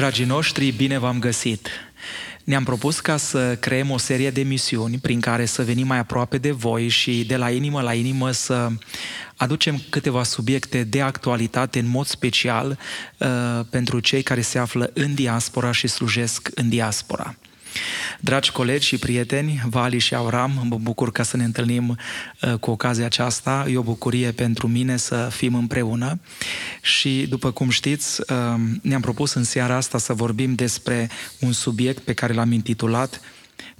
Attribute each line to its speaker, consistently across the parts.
Speaker 1: Dragii noștri, bine v-am găsit! Ne-am propus ca să creăm o serie de misiuni prin care să venim mai aproape de voi și de la inimă la inimă să aducem câteva subiecte de actualitate în mod special uh, pentru cei care se află în diaspora și slujesc în diaspora. Dragi colegi și prieteni, Vali și Auram, mă bucur ca să ne întâlnim uh, cu ocazia aceasta. E o bucurie pentru mine să fim împreună și, după cum știți, uh, ne-am propus în seara asta să vorbim despre un subiect pe care l-am intitulat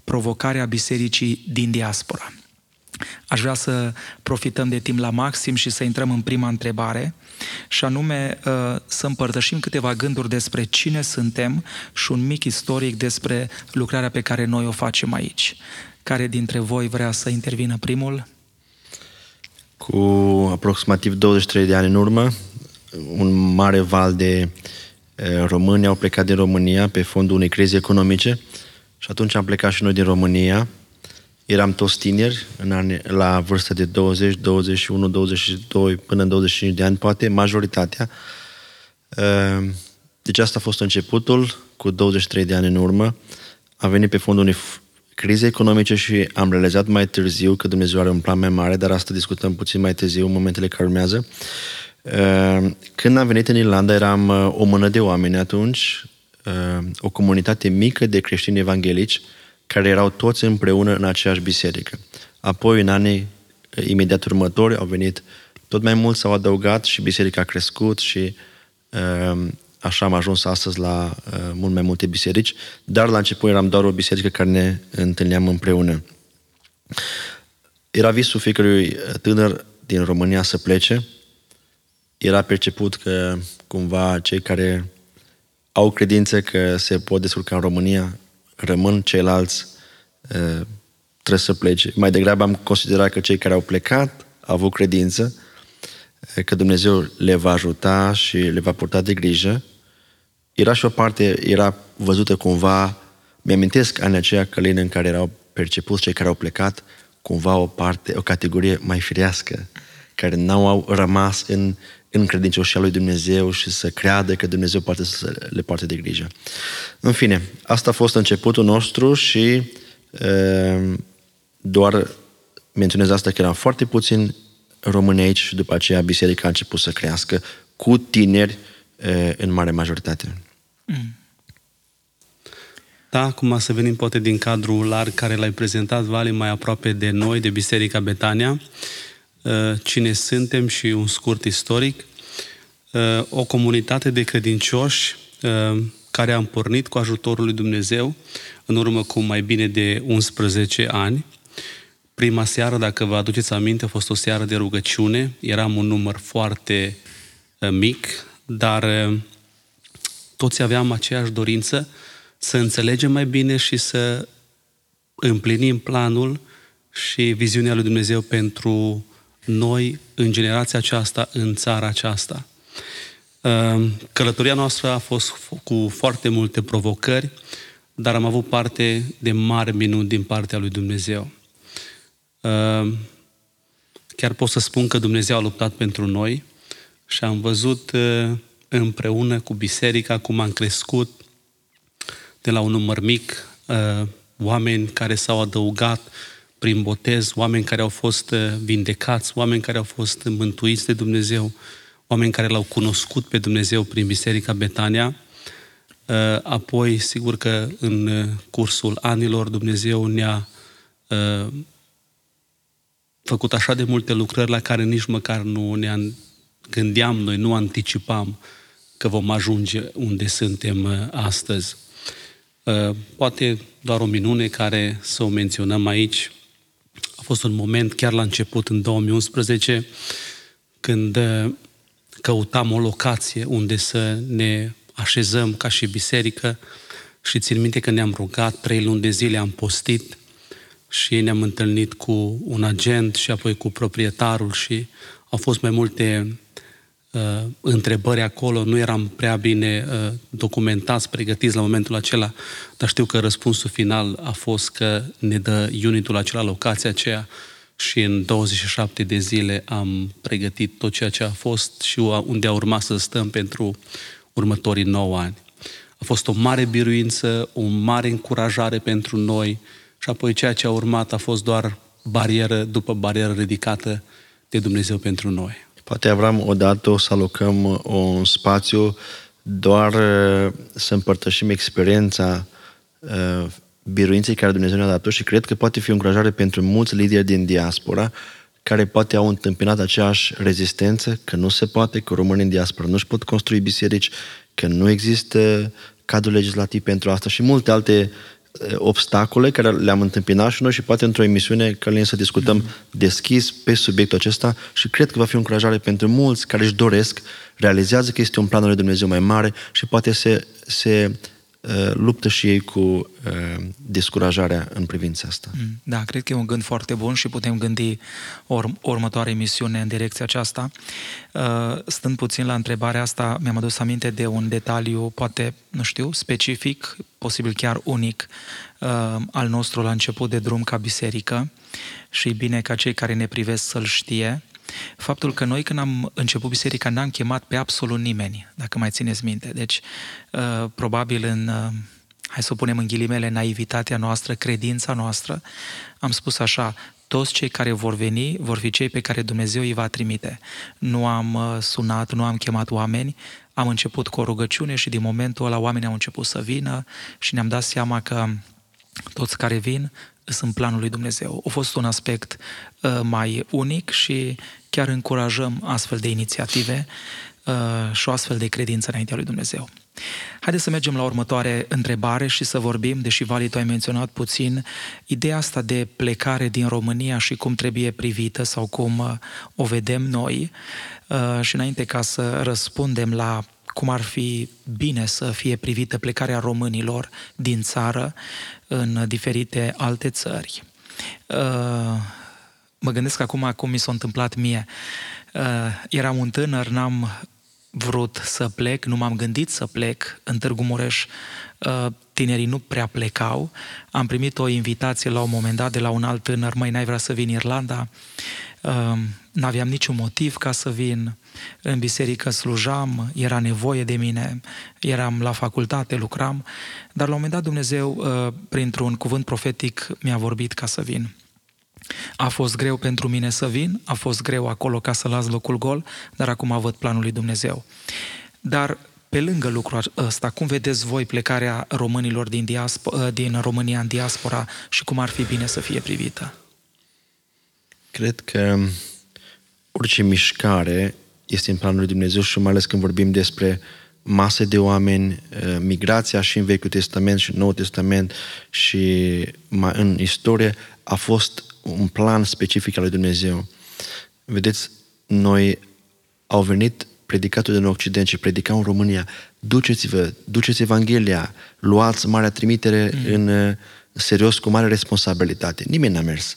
Speaker 1: Provocarea Bisericii din diaspora. Aș vrea să profităm de timp la maxim și să intrăm în prima întrebare, și anume uh, să împărtășim câteva gânduri despre cine suntem și un mic istoric despre lucrarea pe care noi o facem aici. Care dintre voi vrea să intervină primul?
Speaker 2: Cu aproximativ 23 de ani în urmă, un mare val de uh, români au plecat din România pe fondul unei crize economice și atunci am plecat și noi din România eram toți tineri, în ane, la vârstă de 20, 21, 22, până în 25 de ani, poate, majoritatea. Ehm, deci asta a fost începutul, cu 23 de ani în urmă. Am venit pe fondul unei crize economice și am realizat mai târziu că Dumnezeu are un plan mai mare, dar asta discutăm puțin mai târziu, în momentele care urmează. Ehm, când am venit în Irlanda, eram uh, o mână de oameni atunci, ehm, o comunitate mică de creștini evanghelici, care erau toți împreună în aceeași biserică. Apoi, în anii eh, imediat următori, au venit tot mai mulți, s-au adăugat și biserica a crescut și uh, așa am ajuns astăzi la uh, mult mai multe biserici, dar la început eram doar o biserică care ne întâlneam împreună. Era visul fiecărui tânăr din România să plece. Era perceput că cumva cei care au credință că se pot descurca în România rămân, ceilalți uh, trebuie să plece. Mai degrabă am considerat că cei care au plecat au avut credință că Dumnezeu le va ajuta și le va purta de grijă. Era și o parte, era văzută cumva, mi-amintesc anii aceia călin în care erau percepuți cei care au plecat, cumva o parte, o categorie mai firească, care n-au rămas în în credincioșia lui Dumnezeu și să creadă că Dumnezeu poate să le poarte de grijă. În fine, asta a fost începutul nostru și e, doar menționez asta că eram foarte puțin români aici și după aceea biserica a început să crească cu tineri e, în mare majoritate. Mm.
Speaker 3: Da, acum să venim poate din cadrul larg care l-ai prezentat, Vali, mai aproape de noi, de Biserica Betania. Uh, cine suntem și un scurt istoric. Uh, o comunitate de credincioși uh, care am pornit cu ajutorul lui Dumnezeu în urmă cu mai bine de 11 ani. Prima seară, dacă vă aduceți aminte, a fost o seară de rugăciune. Eram un număr foarte mic, dar toți aveam aceeași dorință să înțelegem mai bine și să împlinim planul și viziunea lui Dumnezeu pentru noi în generația aceasta, în țara aceasta. Ehm, călătoria noastră a fost cu foarte multe provocări, dar am avut parte de mari minuni din partea lui Dumnezeu. Ehm, chiar pot să spun că Dumnezeu a luptat pentru noi și am văzut împreună cu biserica cum am crescut de la un număr mic, oameni care s-au adăugat prin botez, oameni care au fost uh, vindecați, oameni care au fost mântuiți de Dumnezeu, oameni care l-au cunoscut pe Dumnezeu prin Biserica Betania. Uh, apoi, sigur că în uh, cursul anilor Dumnezeu ne-a făcut așa de multe lucrări la care nici măcar nu ne gândeam noi, nu anticipam că vom ajunge unde suntem astăzi. Poate doar o minune care să o menționăm aici, a fost un moment chiar la început, în 2011, când uh, căutam o locație unde să ne așezăm ca și biserică și țin minte că ne-am rugat, trei luni de zile am postit și ne-am întâlnit cu un agent și apoi cu proprietarul și au fost mai multe uh, întrebări acolo, nu eram prea bine uh, documentați, pregătiți la momentul acela, dar știu că răspunsul final a fost că ne dă unitul acela, locația aceea și în 27 de zile am pregătit tot ceea ce a fost și unde a urmat să stăm pentru următorii 9 ani. a fost o mare biruință, o mare încurajare pentru noi și apoi ceea ce a urmat a fost doar barieră după barieră ridicată de Dumnezeu pentru noi.
Speaker 2: Poate, Avram, odată o să alocăm un spațiu doar uh, să împărtășim experiența uh, biruinței care Dumnezeu ne-a dat și cred că poate fi o încurajare pentru mulți lideri din diaspora care poate au întâmpinat aceeași rezistență, că nu se poate, că românii în diaspora nu își pot construi biserici, că nu există cadru legislativ pentru asta și multe alte obstacole care le-am întâmpinat și noi și poate într-o emisiune Călin să discutăm mm. deschis pe subiectul acesta și cred că va fi o încurajare pentru mulți care își doresc, realizează că este un plan al lui Dumnezeu mai mare și poate se, se Uh, luptă și ei cu uh, descurajarea în privința asta. Mm,
Speaker 1: da, cred că e un gând foarte bun și putem gândi o următoare emisiune în direcția aceasta. Uh, stând puțin la întrebarea asta, mi-am adus aminte de un detaliu, poate, nu știu, specific, posibil chiar unic, al nostru la început de drum ca biserică și bine ca cei care ne privesc să-l știe. Faptul că noi când am început biserica n-am chemat pe absolut nimeni, dacă mai țineți minte. Deci, uh, probabil în, uh, hai să o punem în ghilimele, naivitatea noastră, credința noastră, am spus așa, toți cei care vor veni vor fi cei pe care Dumnezeu îi va trimite. Nu am uh, sunat, nu am chemat oameni, am început cu o rugăciune și din momentul ăla oamenii au început să vină și ne-am dat seama că toți care vin sunt planul lui Dumnezeu. A fost un aspect uh, mai unic și chiar încurajăm astfel de inițiative uh, și o astfel de credință înaintea lui Dumnezeu. Haideți să mergem la următoare întrebare și să vorbim, deși Vali, tu ai menționat puțin, ideea asta de plecare din România și cum trebuie privită sau cum uh, o vedem noi. Uh, și înainte ca să răspundem la cum ar fi bine să fie privită plecarea românilor din țară în diferite alte țări. Uh, mă gândesc acum cum mi s-a întâmplat mie. Uh, eram un tânăr, n-am vrut să plec, nu m-am gândit să plec în Târgu Mureș. Uh, tinerii nu prea plecau. Am primit o invitație la un moment dat de la un alt tânăr, măi, n-ai vrea să vin Irlanda? N-aveam niciun motiv ca să vin în biserică slujam, era nevoie de mine, eram la facultate, lucram, dar la un moment dat Dumnezeu, uh, printr-un cuvânt profetic, mi-a vorbit ca să vin. A fost greu pentru mine să vin, a fost greu acolo ca să las locul gol, dar acum văd planul lui Dumnezeu. Dar pe lângă lucrul ăsta, cum vedeți voi plecarea românilor din, diaspo- uh, din România în diaspora și cum ar fi bine să fie privită?
Speaker 2: Cred că orice mișcare este în planul lui Dumnezeu și mai ales când vorbim despre mase de oameni, eh, migrația și în Vechiul Testament și în Noul Testament și mai în istorie a fost un plan specific al lui Dumnezeu. Vedeți, noi au venit predicatul din Occident și predicau în România, duceți-vă, duceți Evanghelia, luați marea trimitere mm. în eh, serios, cu mare responsabilitate. Nimeni n-a mers.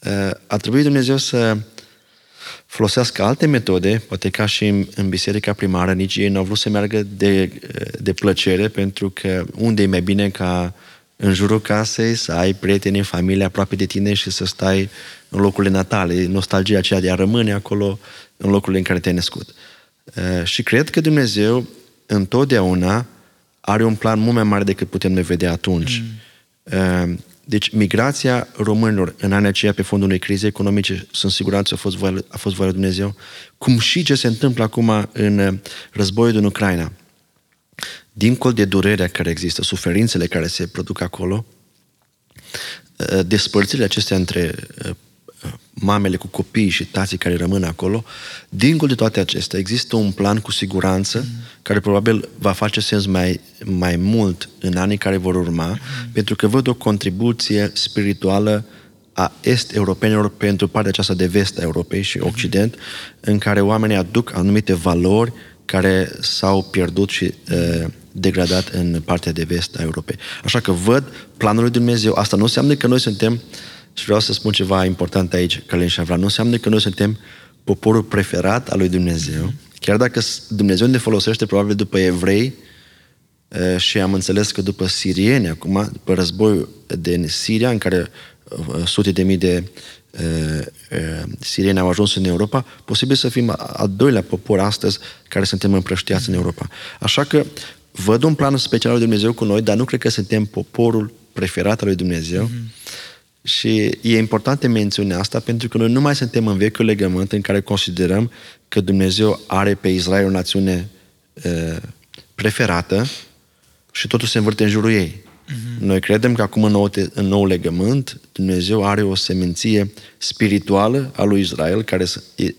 Speaker 2: Eh, a trebuit Dumnezeu să folosească alte metode, poate ca și în, în biserica primară, nici ei nu au vrut să meargă de, de plăcere, pentru că unde e mai bine ca în jurul casei să ai prieteni, familie aproape de tine și să stai în locurile natale, nostalgia aceea de a rămâne acolo în locurile în care te-ai născut. Uh, și cred că Dumnezeu întotdeauna are un plan mult mai mare decât putem noi vedea atunci. Mm. Uh, deci migrația românilor în anii aceia pe fondul unei crize economice, sunt siguranță, a fost voia, a fost voia lui Dumnezeu, cum și ce se întâmplă acum în uh, războiul din Ucraina. Dincolo de durerea care există, suferințele care se produc acolo, uh, despărțirile acestea între uh, mamele cu copii și tații care rămân acolo, dincolo de toate acestea, există un plan cu siguranță mm. care probabil va face sens mai, mai mult în anii care vor urma, mm. pentru că văd o contribuție spirituală a est-europenilor pentru partea aceasta de vest a Europei și Occident, mm. în care oamenii aduc anumite valori care s-au pierdut și uh, degradat în partea de vest a Europei. Așa că văd planul lui Dumnezeu. Asta nu înseamnă că noi suntem uh, și vreau să spun ceva important aici, Călin și Avram. Nu înseamnă că noi suntem poporul preferat al lui Dumnezeu, chiar dacă Dumnezeu ne folosește probabil după evrei și am înțeles că după sirieni, acum, după războiul din Siria, în care sute de mii de sirieni au ajuns în Europa, posibil să fim al doilea popor astăzi care suntem împrăștiați în Europa. Așa că văd un plan special al lui Dumnezeu cu noi, dar nu cred că suntem poporul preferat al lui Dumnezeu. Mm-hmm. Și e important mențiunea asta pentru că noi nu mai suntem în vechiul legământ în care considerăm că Dumnezeu are pe Israel o națiune uh, preferată și totul se învârte în jurul ei. Mm-hmm. Noi credem că acum în nou, în nou legământ Dumnezeu are o seminție spirituală a lui Israel care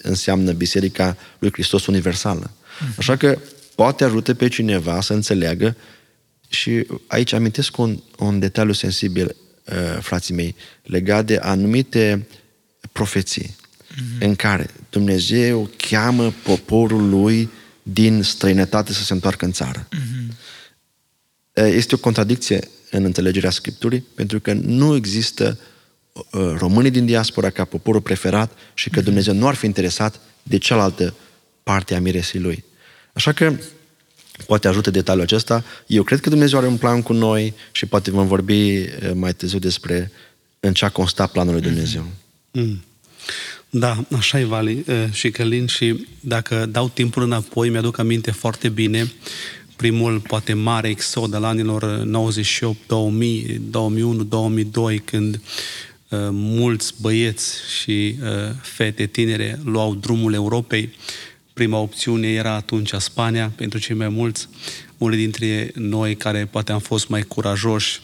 Speaker 2: înseamnă Biserica lui Hristos Universală. Mm-hmm. Așa că poate ajută pe cineva să înțeleagă și aici amintesc un, un detaliu sensibil, uh, frații mei, legat de anumite profeții mm-hmm. în care Dumnezeu cheamă poporul lui din străinătate să se întoarcă în țară. Mm-hmm. Este o contradicție în înțelegerea Scripturii, pentru că nu există uh, românii din diaspora ca poporul preferat și că mhm. Dumnezeu nu ar fi interesat de cealaltă parte a miresii lui. Așa că poate ajută detaliul acesta. Eu cred că Dumnezeu are un plan cu noi și poate vom vorbi uh, mai târziu despre în ce a constat planul lui Dumnezeu. Mm.
Speaker 3: Da, așa e, Vali uh, și Călin și dacă dau timpul înapoi, mi-aduc aminte foarte bine primul, poate mare exod al anilor 98, 2000, 2001, 2002, când uh, mulți băieți și uh, fete tinere luau drumul Europei. Prima opțiune era atunci Spania, pentru cei mai mulți. Unii dintre noi care poate am fost mai curajoși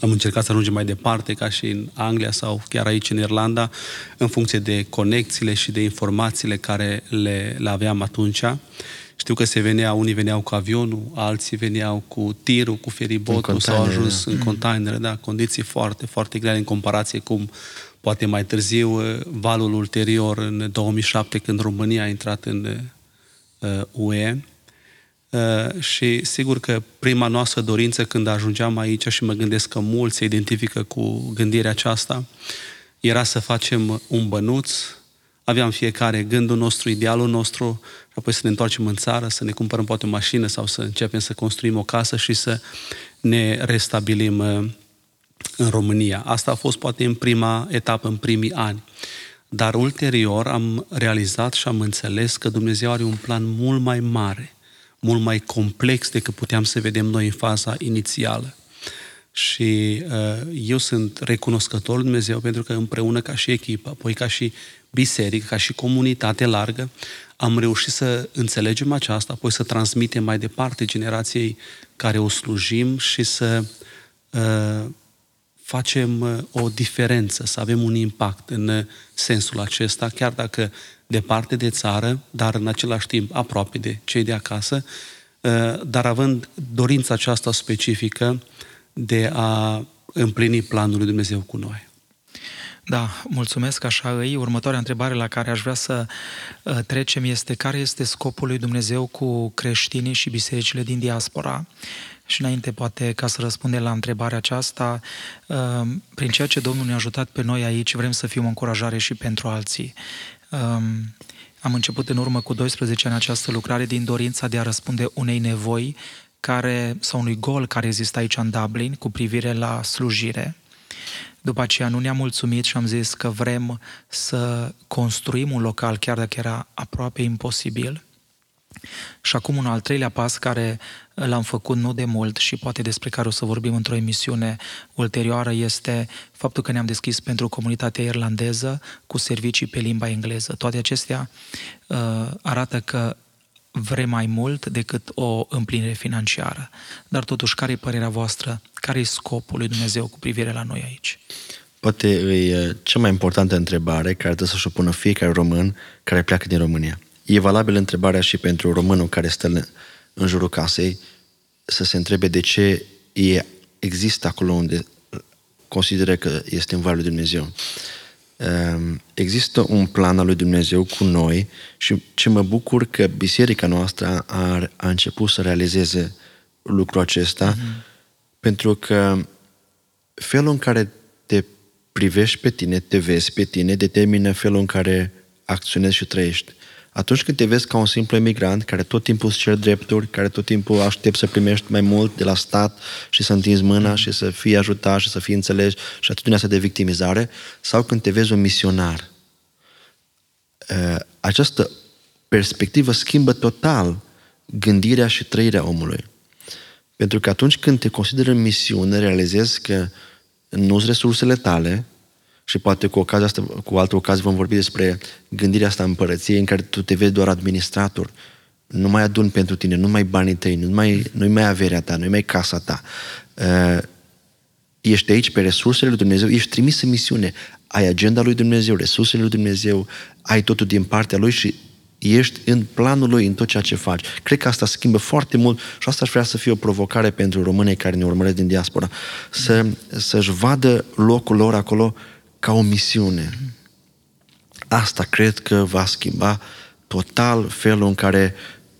Speaker 3: am încercat să ajungem mai departe, ca și în Anglia sau chiar aici în Irlanda, în funcție de conexiile și de informațiile care le, le aveam atunci. Știu că se venea, unii veneau cu avionul, alții veneau cu tirul, cu feribotul, s-au ajuns în containere, da, condiții foarte, foarte grele în comparație cum poate mai târziu valul ulterior în 2007 când România a intrat în uh, UE. Uh, și sigur că prima noastră dorință când ajungeam aici și mă gândesc că mulți se identifică cu gândirea aceasta, era să facem un bănuț, aveam fiecare gândul nostru, idealul nostru, și apoi să ne întoarcem în țară, să ne cumpărăm poate o mașină sau să începem să construim o casă și să ne restabilim uh, în România. Asta a fost poate în prima etapă, în primii ani. Dar ulterior am realizat și am înțeles că Dumnezeu are un plan mult mai mare, mult mai complex decât puteam să vedem noi în faza inițială. Și uh, eu sunt recunoscător lui Dumnezeu pentru că împreună ca și echipă, apoi ca și biserică, ca și comunitate largă, am reușit să înțelegem aceasta, apoi să transmitem mai departe generației care o slujim și să uh, facem uh, o diferență, să avem un impact în uh, sensul acesta, chiar dacă departe de țară, dar în același timp aproape de cei de acasă, uh, dar având dorința aceasta specifică de a împlini planul lui Dumnezeu cu noi.
Speaker 1: Da, mulțumesc, așa îi. Următoarea întrebare la care aș vrea să uh, trecem este care este scopul lui Dumnezeu cu creștinii și bisericile din diaspora? Și înainte, poate, ca să răspundem la întrebarea aceasta, uh, prin ceea ce Domnul ne-a ajutat pe noi aici, vrem să fim o încurajare și pentru alții. Um, am început în urmă cu 12 ani această lucrare din dorința de a răspunde unei nevoi care, sau unui gol care există aici în Dublin cu privire la slujire. După aceea nu ne-am mulțumit și am zis că vrem să construim un local, chiar dacă era aproape imposibil. Și acum un al treilea pas care l-am făcut nu de mult și poate despre care o să vorbim într-o emisiune ulterioară este faptul că ne-am deschis pentru comunitatea irlandeză cu servicii pe limba engleză. Toate acestea uh, arată că vrem mai mult decât o împlinire financiară. Dar totuși, care e părerea voastră? Care e scopul lui Dumnezeu cu privire la noi aici?
Speaker 2: Poate e cea mai importantă întrebare care trebuie să-și o pună fiecare român care pleacă din România. E valabilă întrebarea și pentru românul care stă în jurul casei să se întrebe de ce e, există acolo unde consideră că este în Valul lui Dumnezeu. Ehm, există un plan al lui Dumnezeu cu noi și ce mă bucur că biserica noastră a, a început să realizeze lucrul acesta, mm-hmm. pentru că felul în care te privești pe tine, te vezi pe tine, determină felul în care acționezi și trăiești. Atunci când te vezi ca un simplu emigrant care tot timpul îți cer drepturi, care tot timpul aștept să primești mai mult de la stat și să întinzi mâna și să fii ajutat și să fii înțeles și atitudinea asta de victimizare, sau când te vezi un misionar, ă, această perspectivă schimbă total gândirea și trăirea omului. Pentru că atunci când te consideră în misiune, realizezi că nu sunt resursele tale și poate cu, ocazia asta, cu altă ocazie vom vorbi despre gândirea asta împărăției în care tu te vezi doar administrator. Nu mai adun pentru tine, nu mai banii tăi, nu mai, nu mai averea ta, nu mai casa ta. Uh, ești aici pe resursele lui Dumnezeu, ești trimis în misiune, ai agenda lui Dumnezeu, resursele lui Dumnezeu, ai totul din partea lui și ești în planul lui în tot ceea ce faci. Cred că asta schimbă foarte mult și asta aș vrea să fie o provocare pentru românii care ne urmăresc din diaspora. Să, să-și vadă locul lor acolo ca o misiune. Asta cred că va schimba total felul în care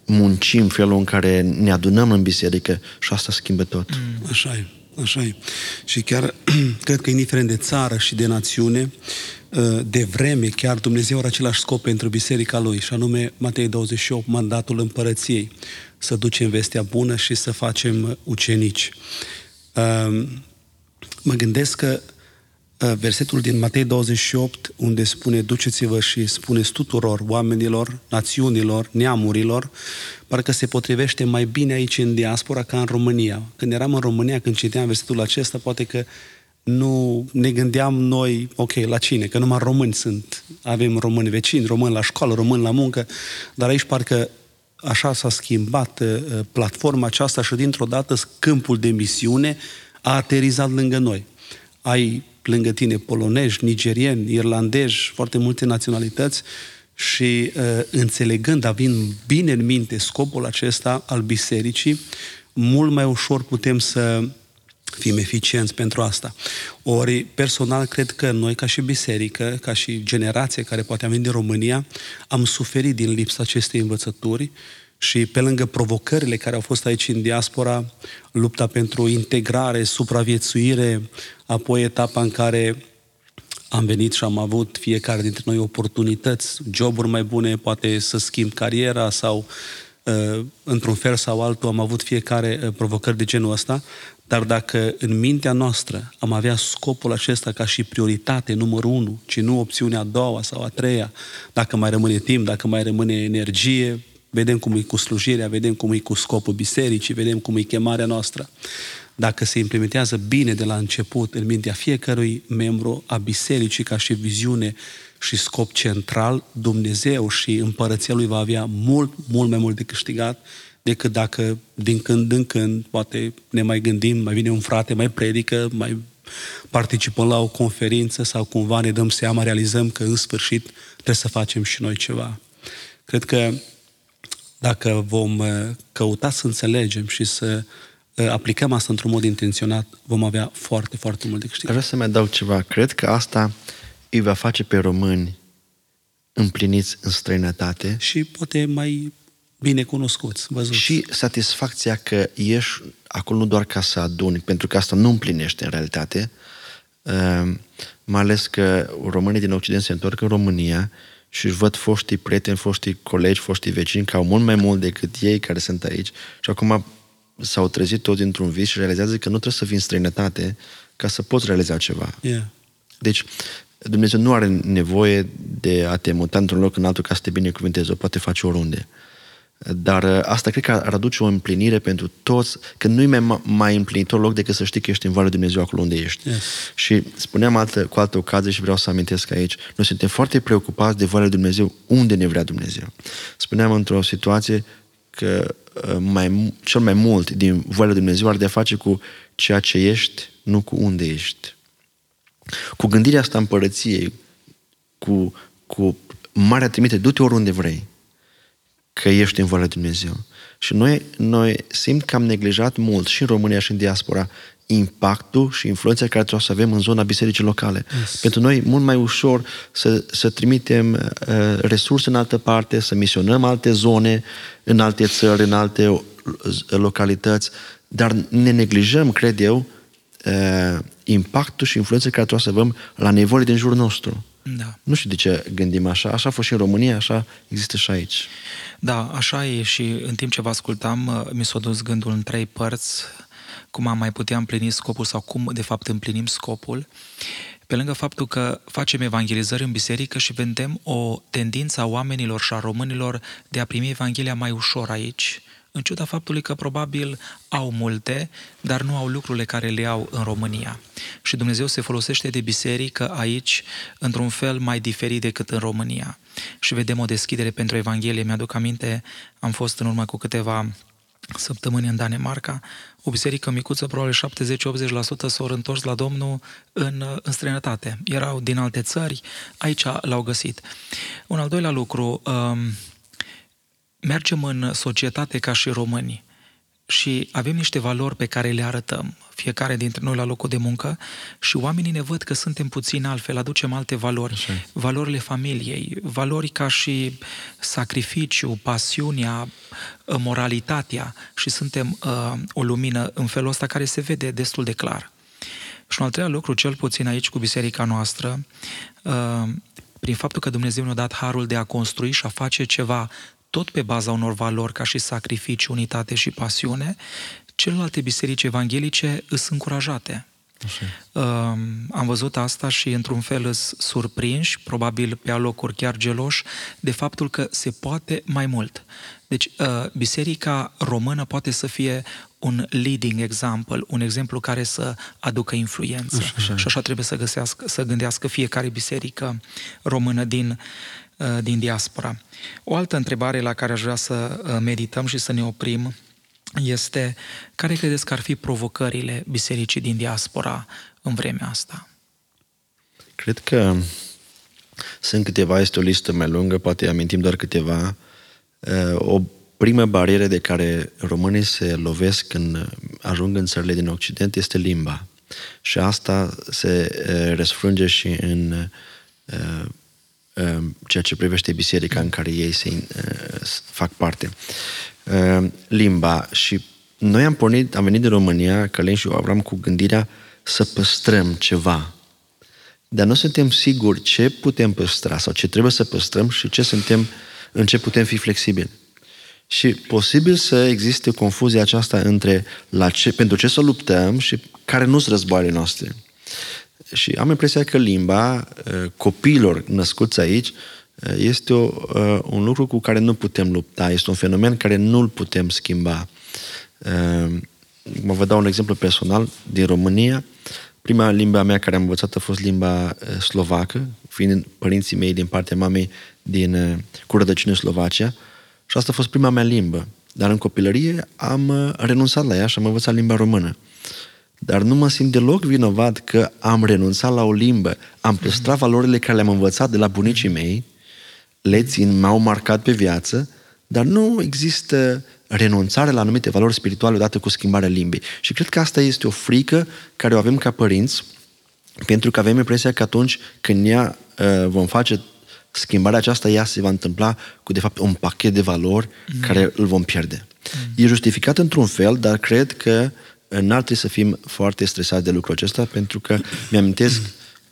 Speaker 2: muncim, felul în care ne adunăm în biserică și asta schimbă tot.
Speaker 3: Așa e. Așa e. Și chiar cred că indiferent de țară și de națiune, uh, de vreme, chiar Dumnezeu are același scop pentru biserica lui, și anume Matei 28, mandatul împărăției, să ducem vestea bună și să facem ucenici. Uh, mă gândesc că uh, versetul din Matei 28, unde spune duceți-vă și spuneți tuturor oamenilor, națiunilor, neamurilor, parcă se potrivește mai bine aici în diaspora ca în România. Când eram în România, când citeam versetul acesta, poate că nu ne gândeam noi, ok, la cine? Că numai români sunt. Avem români vecini, români la școală, români la muncă, dar aici parcă așa s-a schimbat uh, platforma aceasta și dintr-o dată câmpul de misiune a aterizat lângă noi. Ai lângă tine polonezi, nigerieni, irlandezi, foarte multe naționalități și uh, înțelegând, având bine în minte scopul acesta al bisericii, mult mai ușor putem să fim eficienți pentru asta. Ori, personal, cred că noi, ca și biserică, ca și generație care poate am venit din România, am suferit din lipsa acestei învățături și pe lângă provocările care au fost aici în diaspora, lupta pentru integrare, supraviețuire, apoi etapa în care am venit și am avut fiecare dintre noi oportunități, joburi mai bune, poate să schimb cariera sau uh, într-un fel sau altul am avut fiecare uh, provocări de genul ăsta, dar dacă în mintea noastră am avea scopul acesta ca și prioritate numărul unu, ci nu opțiunea a doua sau a treia, dacă mai rămâne timp, dacă mai rămâne energie, vedem cum e cu slujirea, vedem cum e cu scopul bisericii, vedem cum e chemarea noastră dacă se implementează bine de la început în mintea fiecărui membru a bisericii ca și viziune și scop central, Dumnezeu și împărăția Lui va avea mult, mult mai mult de câștigat decât dacă din când în când poate ne mai gândim, mai vine un frate, mai predică, mai participăm la o conferință sau cumva ne dăm seama, realizăm că în sfârșit trebuie să facem și noi ceva. Cred că dacă vom uh, căuta să înțelegem și să aplicăm asta într-un mod intenționat, vom avea foarte, foarte mult de câștigat.
Speaker 2: Vreau să mai adaug ceva. Cred că asta îi va face pe români împliniți în străinătate.
Speaker 3: Și poate mai bine cunoscuți, văzuți.
Speaker 2: Și satisfacția că ești acolo nu doar ca să aduni, pentru că asta nu împlinește în realitate, uh, mai ales că românii din Occident se întorc în România și văd foștii prieteni, foștii colegi, foștii vecini, că au mult mai mult decât ei care sunt aici și acum s-au trezit toți într-un vis și realizează că nu trebuie să fii în străinătate ca să poți realiza ceva.
Speaker 3: Yeah.
Speaker 2: Deci, Dumnezeu nu are nevoie de a te muta într-un loc în altul ca să te binecuvânteze, o poate face oriunde. Dar uh, asta cred că ar aduce o împlinire pentru toți, că nu e mai, mai împlinitor loc decât să știi că ești în Valul Dumnezeu acolo unde ești.
Speaker 3: Yes.
Speaker 2: Și spuneam altă, cu altă ocazie și vreau să amintesc aici, noi suntem foarte preocupați de Valul Dumnezeu unde ne vrea Dumnezeu. Spuneam într-o situație că uh, mai, cel mai mult din voia lui Dumnezeu are de a face cu ceea ce ești, nu cu unde ești. Cu gândirea asta împărăției, cu, cu marea trimite, du-te oriunde vrei, că ești în voia lui Dumnezeu. Și noi, noi simt că am neglijat mult și în România și în diaspora impactul și influența care trebuie să avem în zona bisericii locale. Yes. Pentru noi e mult mai ușor să, să trimitem uh, resurse în altă parte, să misionăm alte zone, în alte țări, în alte uh, localități, dar ne neglijăm, cred eu, uh, impactul și influența care trebuie să avem la nevoile din jurul nostru.
Speaker 1: Da.
Speaker 2: Nu știu de ce gândim așa. Așa a fost și în România, așa există și aici.
Speaker 1: Da, așa e și în timp ce vă ascultam, uh, mi s-a dus gândul în trei părți cum am mai putea împlini scopul sau cum de fapt împlinim scopul, pe lângă faptul că facem evangelizări în biserică și vedem o tendință a oamenilor și a românilor de a primi Evanghelia mai ușor aici, în ciuda faptului că probabil au multe, dar nu au lucrurile care le au în România. Și Dumnezeu se folosește de biserică aici într-un fel mai diferit decât în România. Și vedem o deschidere pentru Evanghelie. Mi-aduc aminte, am fost în urmă cu câteva săptămâni în Danemarca, o biserică micuță, probabil 70-80% s-au întors la Domnul în, în străinătate. Erau din alte țări, aici l-au găsit. Un al doilea lucru, um, mergem în societate ca și români și avem niște valori pe care le arătăm, fiecare dintre noi la locul de muncă și oamenii ne văd că suntem puțin altfel, aducem alte valori, Așa. valorile familiei, valori ca și sacrificiu, pasiunea, moralitatea și suntem uh, o lumină în felul ăsta care se vede destul de clar. Și un al treilea lucru, cel puțin aici cu biserica noastră, uh, prin faptul că Dumnezeu ne-a dat harul de a construi și a face ceva tot pe baza unor valori ca și sacrificiu, unitate și pasiune, celelalte biserici evanghelice îs încurajate. Așa. Uh, am văzut asta și într-un fel îs surprinși, probabil pe alocuri chiar geloși, de faptul că se poate mai mult. Deci, uh, biserica română poate să fie un leading example, un exemplu care să aducă influență. Așa, așa. Și așa trebuie să, găsească, să gândească fiecare biserică română din Uh, din diaspora. O altă întrebare la care aș vrea să uh, medităm și să ne oprim este care credeți că ar fi provocările bisericii din diaspora în vremea asta?
Speaker 2: Cred că sunt câteva, este o listă mai lungă, poate amintim doar câteva. Uh, o primă barieră de care românii se lovesc când ajung în țările din Occident este limba. Și asta se răsfrânge și în Um, ceea ce privește biserica în care ei se uh, fac parte. Um, limba și noi am pornit, am venit din România, Călin și eu, Avram, cu gândirea să păstrăm ceva. Dar nu suntem siguri ce putem păstra sau ce trebuie să păstrăm și ce suntem, în ce putem fi flexibili. Și posibil să existe confuzia aceasta între la ce, pentru ce să luptăm și care nu sunt războaiele noastre. Și am impresia că limba uh, copiilor născuți aici uh, este o, uh, un lucru cu care nu putem lupta, este un fenomen care nu îl putem schimba. Mă vă dau un exemplu personal din România. Prima limba mea care am învățat a fost limba slovacă, fiind părinții mei din partea mamei din, cu rădăcini Slovacia. Și asta a fost prima mea limbă. Dar în copilărie am renunțat la ea și am învățat limba română. Dar nu mă simt deloc vinovat că am renunțat la o limbă, am păstrat valorile care le-am învățat de la bunicii mei, le țin, m-au marcat pe viață, dar nu există renunțare la anumite valori spirituale odată cu schimbarea limbii. Și cred că asta este o frică care o avem ca părinți, pentru că avem impresia că atunci când ea uh, vom face schimbarea aceasta, ea se va întâmpla cu, de fapt, un pachet de valori mm. care îl vom pierde. Mm. E justificat într-un fel, dar cred că n-ar trebui să fim foarte stresați de lucrul acesta, pentru că mi-amintesc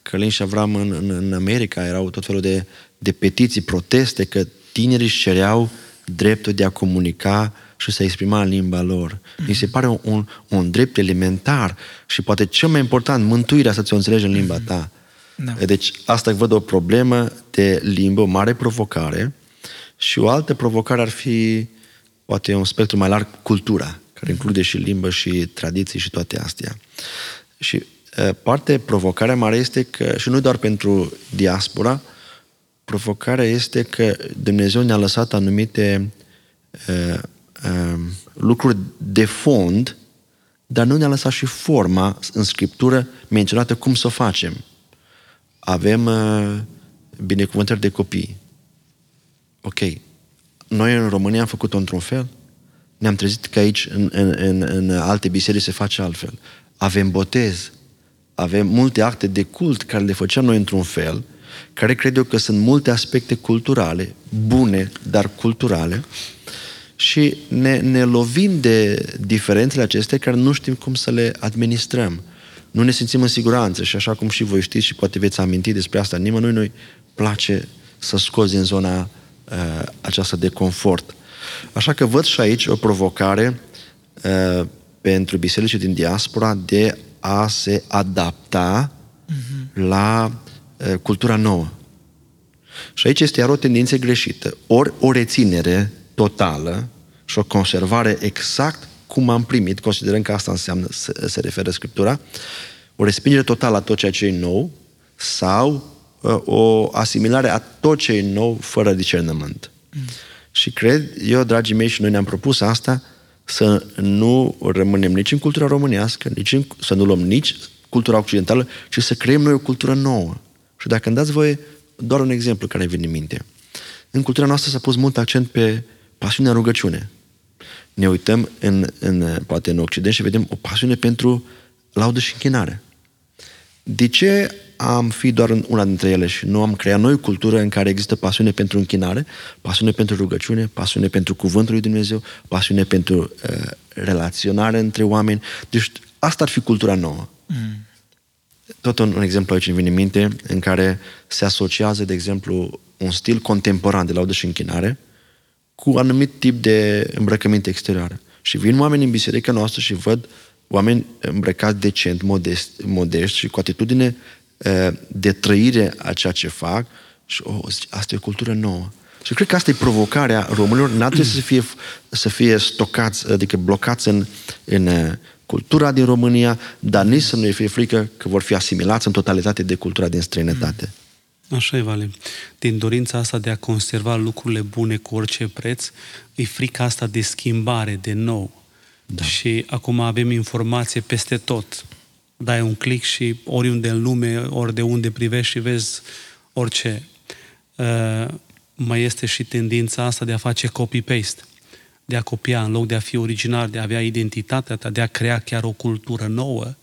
Speaker 2: că Lin și Avram în, în, în America erau tot felul de, de petiții, proteste, că tinerii își cereau dreptul de a comunica și să exprima în limba lor. Mi se pare un, un, un drept elementar și poate cel mai important, mântuirea să ți-o înțelegi în limba ta. Da. Deci asta văd o problemă de limbă, o mare provocare și o altă provocare ar fi poate un spectru mai larg, cultura care include și limbă și tradiții și toate astea. Și parte, provocarea mare este că, și nu doar pentru diaspora, provocarea este că Dumnezeu ne-a lăsat anumite uh, uh, lucruri de fond, dar nu ne-a lăsat și forma în Scriptură menționată cum să o facem. Avem uh, binecuvântări de copii. Ok. Noi în România am făcut-o într-un fel, ne-am trezit că aici, în, în, în, în alte biserici, se face altfel. Avem botez, avem multe acte de cult care le făceam noi într-un fel, care cred eu că sunt multe aspecte culturale, bune, dar culturale, și ne, ne lovim de diferențele acestea care nu știm cum să le administrăm. Nu ne simțim în siguranță și așa cum și voi știți și poate veți aminti despre asta, nimănui nu-i place să scoți din zona uh, aceasta de confort. Așa că văd și aici o provocare uh, pentru bisericii din diaspora de a se adapta uh-huh. la uh, cultura nouă. Și aici este iar o tendință greșită. Ori o reținere totală și o conservare exact cum am primit, considerând că asta înseamnă, se, se referă Scriptura, o respingere totală a tot ceea ce e nou sau uh, o asimilare a tot ce e nou fără discernământ. Mm. Și cred, eu, dragii mei, și noi ne-am propus asta, să nu rămânem nici în cultura românească, nici în, să nu luăm nici cultura occidentală, ci să creăm noi o cultură nouă. Și dacă îmi dați voie, doar un exemplu care vine în minte. În cultura noastră s-a pus mult accent pe pasiunea rugăciune. Ne uităm în, în, poate în Occident și vedem o pasiune pentru laudă și închinare. De ce am fi doar în una dintre ele și nu am creat noi cultură în care există pasiune pentru închinare, pasiune pentru rugăciune, pasiune pentru cuvântul lui Dumnezeu, pasiune pentru uh, relaționare între oameni. Deci asta ar fi cultura nouă. Mm. Tot un, un exemplu aici îmi vine în minte în care se asociază, de exemplu, un stil contemporan de laudă și închinare cu anumit tip de îmbrăcăminte exterioară. Și vin oameni în biserica noastră și văd oameni îmbrăcați decent, modest, modest și cu atitudine de trăire a ceea ce fac și oh, asta e o cultură nouă. Și cred că asta e provocarea românilor, n-ar trebui să fie, să fie stocați, adică blocați în, în cultura din România, dar nici să nu fie frică că vor fi asimilați în totalitate de cultura din străinătate.
Speaker 3: Așa e, Vale. Din dorința asta de a conserva lucrurile bune cu orice preț, e frica asta de schimbare, de nou. Da. Și acum avem informație peste tot dai un click și oriunde în lume, ori de unde privești și vezi orice. Uh, mai este și tendința asta de a face copy-paste, de a copia în loc de a fi original, de a avea identitatea ta, de a crea chiar o cultură nouă,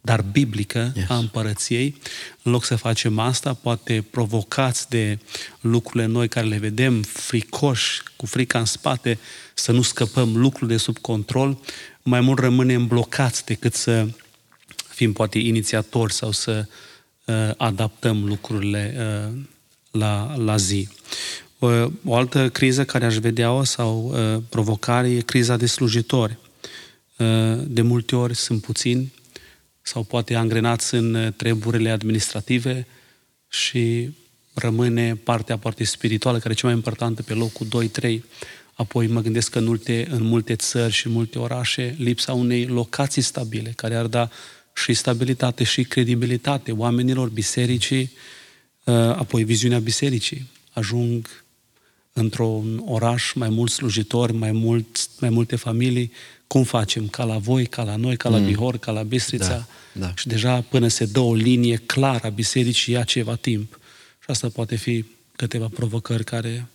Speaker 3: dar biblică yes. a împărăției. În loc să facem asta, poate provocați de lucrurile noi care le vedem, fricoși, cu frica în spate, să nu scăpăm lucrurile de sub control, mai mult rămânem blocați decât să fim poate inițiatori sau să uh, adaptăm lucrurile uh, la, la zi. Uh, o altă criză care aș vedea-o sau uh, provocare e criza de slujitori. Uh, de multe ori sunt puțini sau poate angrenați în uh, treburile administrative și rămâne partea poate spirituală, care e cea mai importantă pe locul 2-3. Apoi mă gândesc că în multe, în multe țări și în multe orașe lipsa unei locații stabile, care ar da și stabilitate și credibilitate oamenilor bisericii, uh, apoi viziunea bisericii. Ajung într-un oraș mai mulți slujitori, mai, mult, mai multe familii, cum facem? Ca la voi, ca la noi, ca la mm. Bihor, ca la Bistrița. Da, da. Și deja până se dă o linie clară a bisericii ia ceva timp. Și asta poate fi câteva provocări care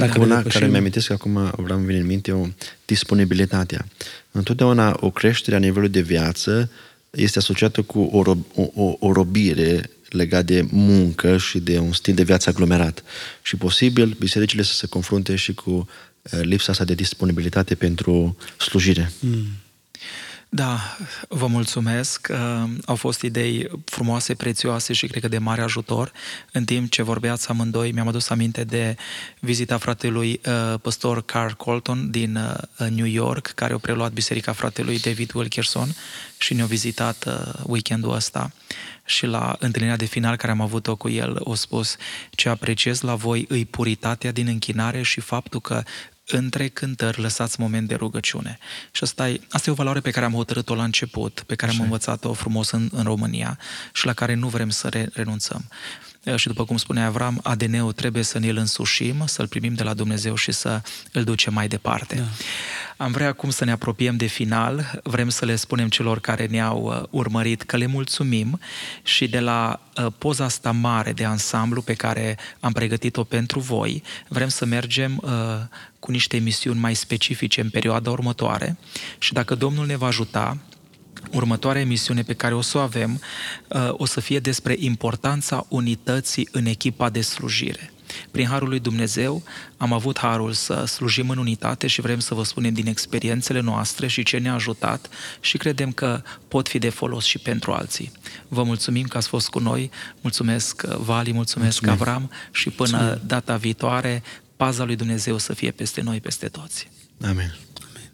Speaker 2: dacă Una care mi-amintesc că acum vreau să vine în minte o disponibilitatea. Întotdeauna o creștere a nivelului de viață este asociată cu o, o, o, o robire legată de muncă și de un stil de viață aglomerat. Și posibil bisericile să se confrunte și cu eh, lipsa asta de disponibilitate pentru slujire. Mm.
Speaker 1: Da, vă mulțumesc. Uh, au fost idei frumoase, prețioase și cred că de mare ajutor. În timp ce vorbeați amândoi, mi-am adus aminte de vizita fratelui uh, păstor Carl Colton din uh, New York, care a preluat biserica fratelui David Wilkerson și ne-a vizitat weekendul ăsta. Și la întâlnirea de final care am avut-o cu el, o spus ce apreciez la voi îi puritatea din închinare și faptul că între cântări lăsați moment de rugăciune. Și asta e, asta e o valoare pe care am hotărât-o la început, pe care Așa. am învățat-o frumos în, în România și la care nu vrem să re, renunțăm. Și după cum spunea Avram, ADN-ul trebuie să ne-l însușim, să-l primim de la Dumnezeu și să îl ducem mai departe. Da. Am vrea acum să ne apropiem de final, vrem să le spunem celor care ne-au uh, urmărit că le mulțumim și de la uh, poza asta mare de ansamblu pe care am pregătit-o pentru voi, vrem să mergem uh, cu niște emisiuni mai specifice în perioada următoare și dacă Domnul ne va ajuta, următoarea emisiune pe care o să o avem o să fie despre importanța unității în echipa de slujire. Prin Harul lui Dumnezeu am avut Harul să slujim în unitate și vrem să vă spunem din experiențele noastre și ce ne-a ajutat și credem că pot fi de folos și pentru alții. Vă mulțumim că ați fost cu noi, mulțumesc Vali, mulțumesc Mulțumim. Avram și până Mulțumim. data viitoare, paza lui Dumnezeu să fie peste noi, peste toți.
Speaker 2: Amin.